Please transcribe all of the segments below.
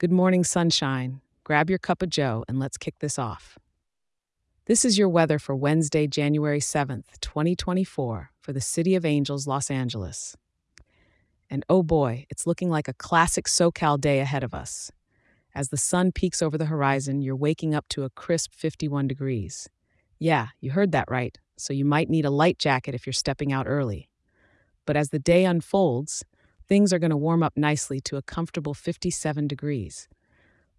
Good morning, sunshine. Grab your cup of joe and let's kick this off. This is your weather for Wednesday, January 7th, 2024, for the City of Angels, Los Angeles. And oh boy, it's looking like a classic SoCal day ahead of us. As the sun peeks over the horizon, you're waking up to a crisp 51 degrees. Yeah, you heard that right, so you might need a light jacket if you're stepping out early. But as the day unfolds, things are going to warm up nicely to a comfortable 57 degrees.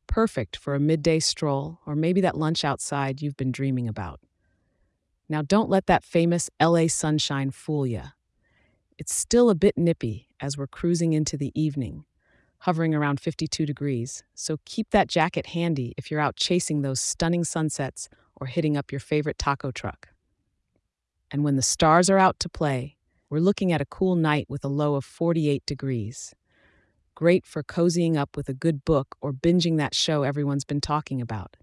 Perfect for a midday stroll or maybe that lunch outside you've been dreaming about. Now, don't let that famous LA sunshine fool you. It's still a bit nippy as we're cruising into the evening, hovering around 52 degrees, so keep that jacket handy if you're out chasing those stunning sunsets or hitting up your favorite taco truck. And when the stars are out to play, we're looking at a cool night with a low of 48 degrees. Great for cozying up with a good book or binging that show everyone's been talking about.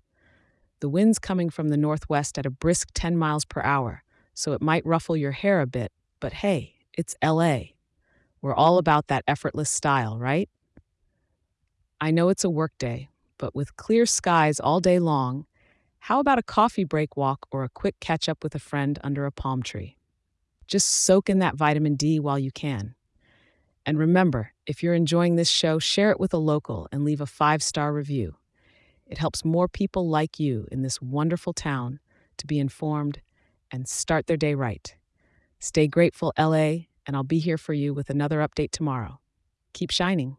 The wind's coming from the northwest at a brisk 10 miles per hour, so it might ruffle your hair a bit, but hey, it's LA. We're all mm-hmm. about that effortless style, right? I know it's a workday, but with clear skies all day long, how about a coffee break walk or a quick catch up with a friend under a palm tree? Just soak in that vitamin D while you can. And remember, if you're enjoying this show, share it with a local and leave a five star review. It helps more people like you in this wonderful town to be informed and start their day right. Stay grateful, LA, and I'll be here for you with another update tomorrow. Keep shining.